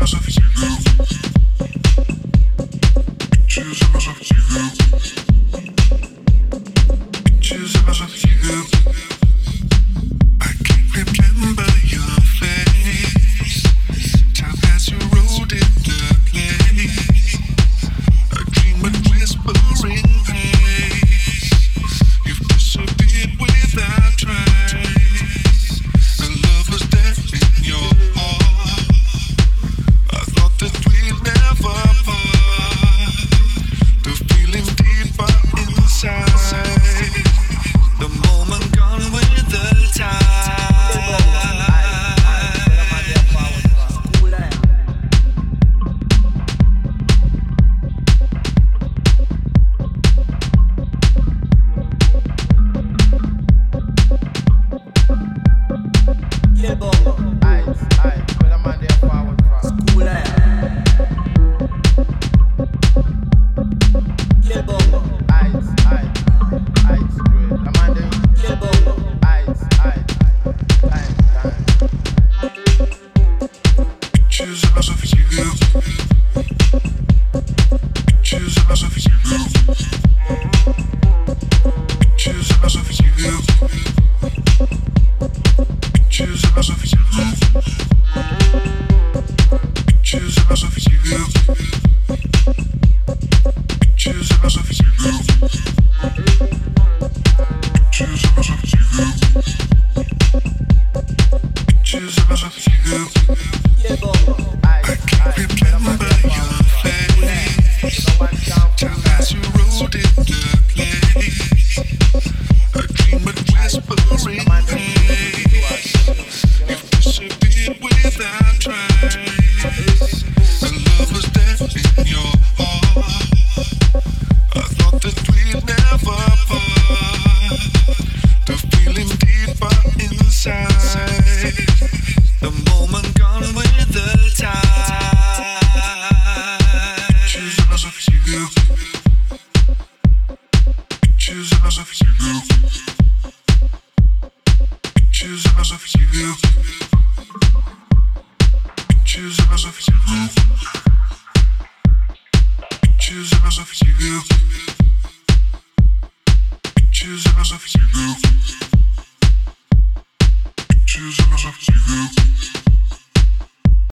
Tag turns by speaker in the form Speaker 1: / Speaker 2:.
Speaker 1: nosso oficina. Pictures of us of you.